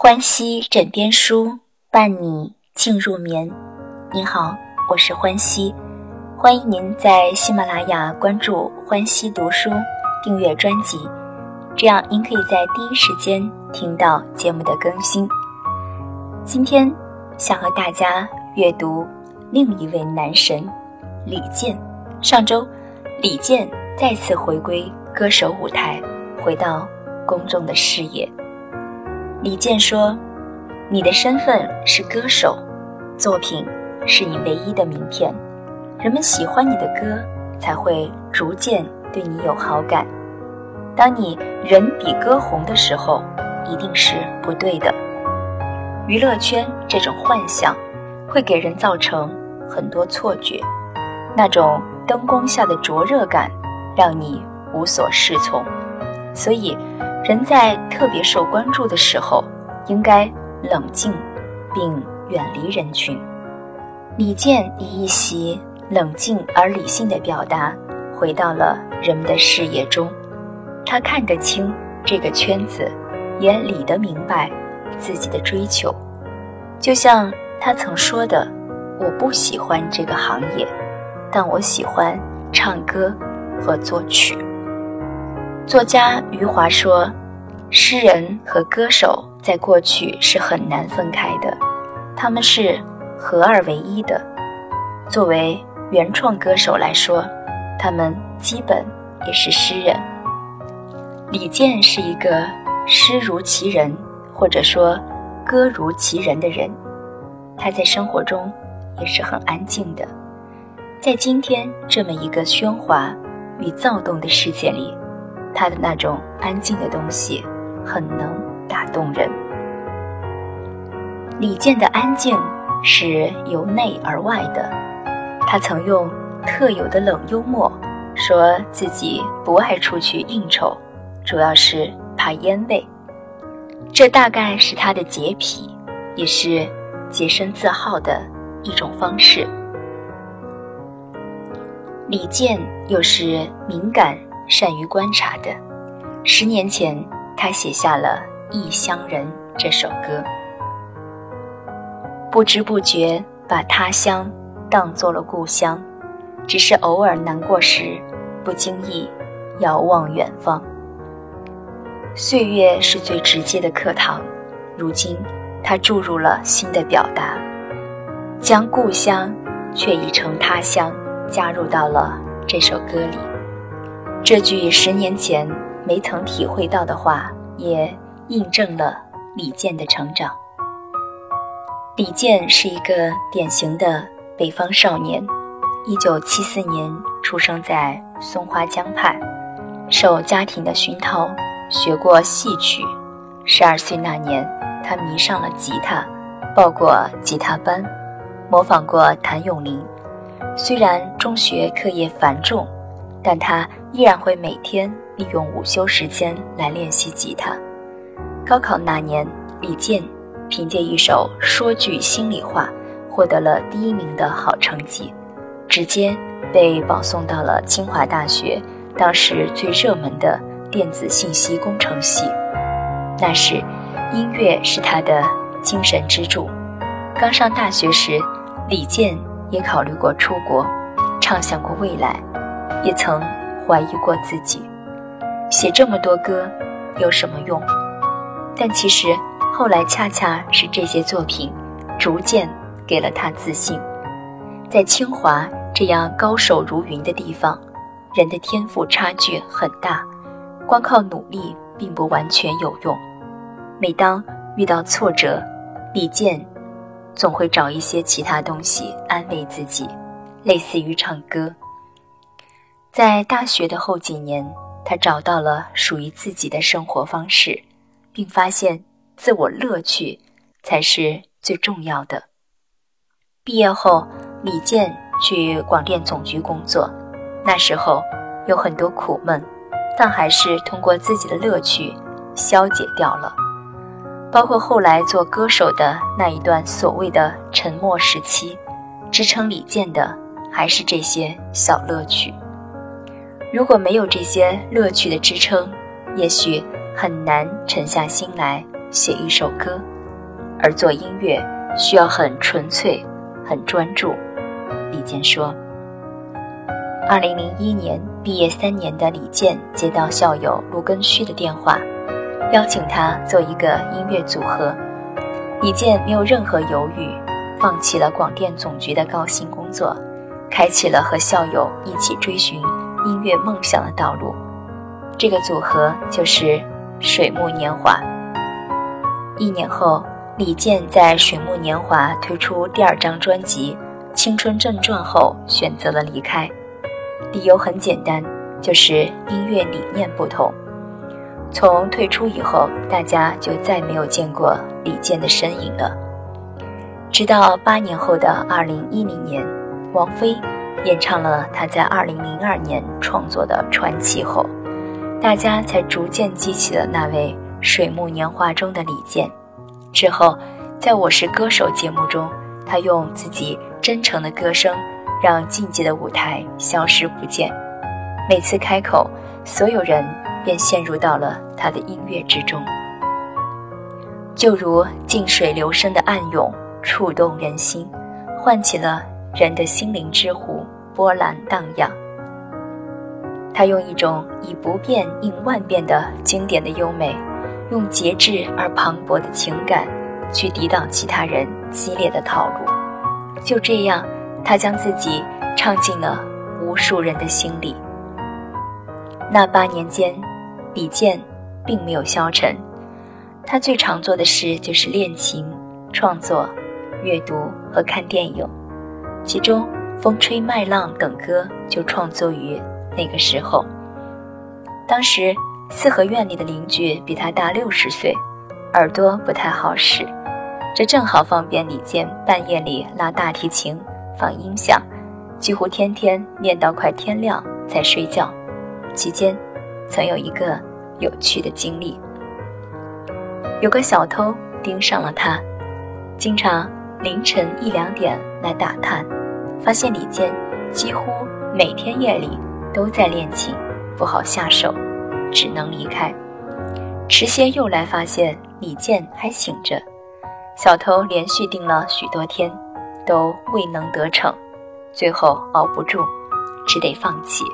欢喜枕边书，伴你静入眠。您好，我是欢喜，欢迎您在喜马拉雅关注“欢喜读书”，订阅专辑，这样您可以在第一时间听到节目的更新。今天想和大家阅读另一位男神李健。上周，李健再次回归歌手舞台，回到公众的视野。李健说：“你的身份是歌手，作品是你唯一的名片。人们喜欢你的歌，才会逐渐对你有好感。当你人比歌红的时候，一定是不对的。娱乐圈这种幻想，会给人造成很多错觉。那种灯光下的灼热感，让你无所适从。所以。”人在特别受关注的时候，应该冷静，并远离人群。李健以一席冷静而理性的表达，回到了人们的视野中。他看得清这个圈子，也理得明白自己的追求。就像他曾说的：“我不喜欢这个行业，但我喜欢唱歌和作曲。”作家余华说：“诗人和歌手在过去是很难分开的，他们是合二为一的。作为原创歌手来说，他们基本也是诗人。李健是一个诗如其人，或者说歌如其人的人。他在生活中也是很安静的，在今天这么一个喧哗与躁动的世界里。”他的那种安静的东西，很能打动人。李健的安静是由内而外的。他曾用特有的冷幽默，说自己不爱出去应酬，主要是怕烟味。这大概是他的洁癖，也是洁身自好的一种方式。李健又是敏感。善于观察的，十年前他写下了《异乡人》这首歌，不知不觉把他乡当做了故乡，只是偶尔难过时，不经意遥望远方。岁月是最直接的课堂，如今他注入了新的表达，将故乡却已成他乡加入到了这首歌里。这句十年前没曾体会到的话，也印证了李健的成长。李健是一个典型的北方少年，一九七四年出生在松花江畔，受家庭的熏陶，学过戏曲。十二岁那年，他迷上了吉他，报过吉他班，模仿过谭咏麟。虽然中学课业繁重。但他依然会每天利用午休时间来练习吉他。高考那年，李健凭借一首《说句心里话》获得了第一名的好成绩，直接被保送到了清华大学当时最热门的电子信息工程系。那时，音乐是他的精神支柱。刚上大学时，李健也考虑过出国，畅想过未来。也曾怀疑过自己，写这么多歌有什么用？但其实后来恰恰是这些作品，逐渐给了他自信。在清华这样高手如云的地方，人的天赋差距很大，光靠努力并不完全有用。每当遇到挫折，李健总会找一些其他东西安慰自己，类似于唱歌。在大学的后几年，他找到了属于自己的生活方式，并发现自我乐趣才是最重要的。毕业后，李健去广电总局工作，那时候有很多苦闷，但还是通过自己的乐趣消解掉了。包括后来做歌手的那一段所谓的沉默时期，支撑李健的还是这些小乐趣。如果没有这些乐趣的支撑，也许很难沉下心来写一首歌，而做音乐需要很纯粹、很专注。李健说：“二零零一年毕业三年的李健接到校友卢根旭的电话，邀请他做一个音乐组合。李健没有任何犹豫，放弃了广电总局的高薪工作，开启了和校友一起追寻音乐梦想的道路。这个组合就是水木年华。”一年后，李健在水木年华推出第二张专辑《青春正传》后，选择了离开。理由很简单，就是音乐理念不同。从退出以后，大家就再没有见过李健的身影了。直到八年后的二零一零年，王菲演唱了他在二零零二年创作的《传奇》后，大家才逐渐记起了那位。水木年华中的李健，之后，在我是歌手节目中，他用自己真诚的歌声，让静寂的舞台消失不见。每次开口，所有人便陷入到了他的音乐之中，就如静水流深的暗涌，触动人心，唤起了人的心灵之湖，波澜荡漾。他用一种以不变应万变的经典的优美。用节制而磅礴的情感，去抵挡其他人激烈的套路。就这样，他将自己唱进了无数人的心里。那八年间，李健并没有消沉，他最常做的事就是练琴、创作、阅读和看电影。其中，《风吹麦浪》等歌就创作于那个时候。当时。四合院里的邻居比他大六十岁，耳朵不太好使，这正好方便李健半夜里拉大提琴、放音响，几乎天天练到快天亮才睡觉。期间，曾有一个有趣的经历：有个小偷盯上了他，经常凌晨一两点来打探，发现李健几乎每天夜里都在练琴，不好下手。只能离开。迟些又来发现李健还醒着，小偷连续盯了许多天，都未能得逞，最后熬不住，只得放弃。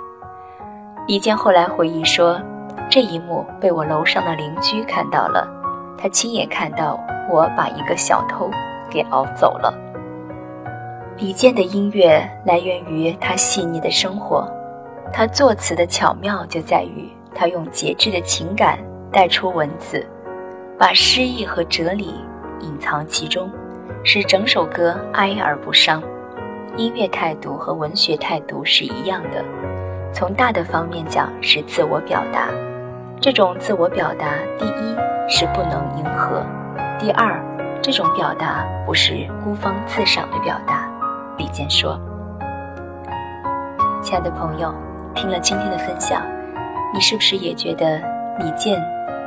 李健后来回忆说：“这一幕被我楼上的邻居看到了，他亲眼看到我把一个小偷给熬走了。”李健的音乐来源于他细腻的生活，他作词的巧妙就在于。他用节制的情感带出文字，把诗意和哲理隐藏其中，使整首歌哀而不伤。音乐态度和文学态度是一样的，从大的方面讲是自我表达。这种自我表达，第一是不能迎合，第二，这种表达不是孤芳自赏的表达。李健说：“亲爱的朋友，听了今天的分享。”你是不是也觉得李健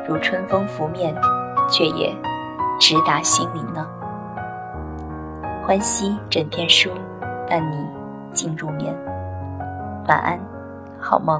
如春风拂面，却也直达心灵呢？欢喜枕篇书，伴你进入眠。晚安，好梦。